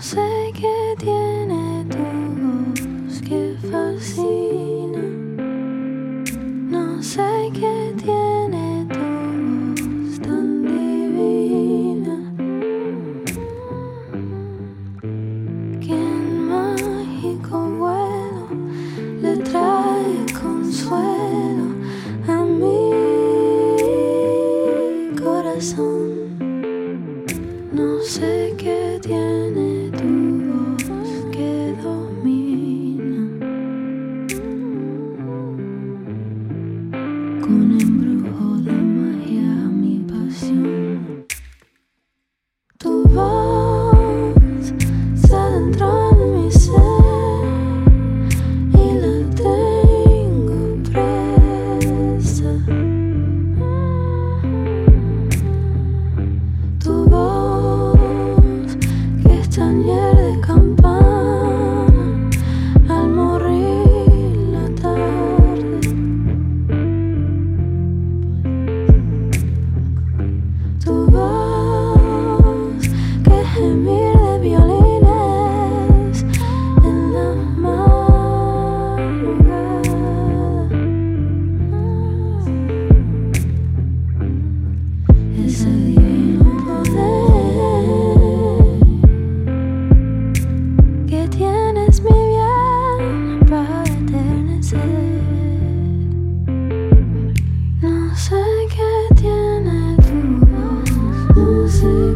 No sé qué tiene tu voz que fascina. No sé qué tiene tu voz tan divina. Quien mágico vuelo le trae consuelo a mi corazón. No sé qué tiene. un embrujo de magia mi pasión. Tu voz se adentró en mi ser y la tengo presa. Tu voz que es tan llena to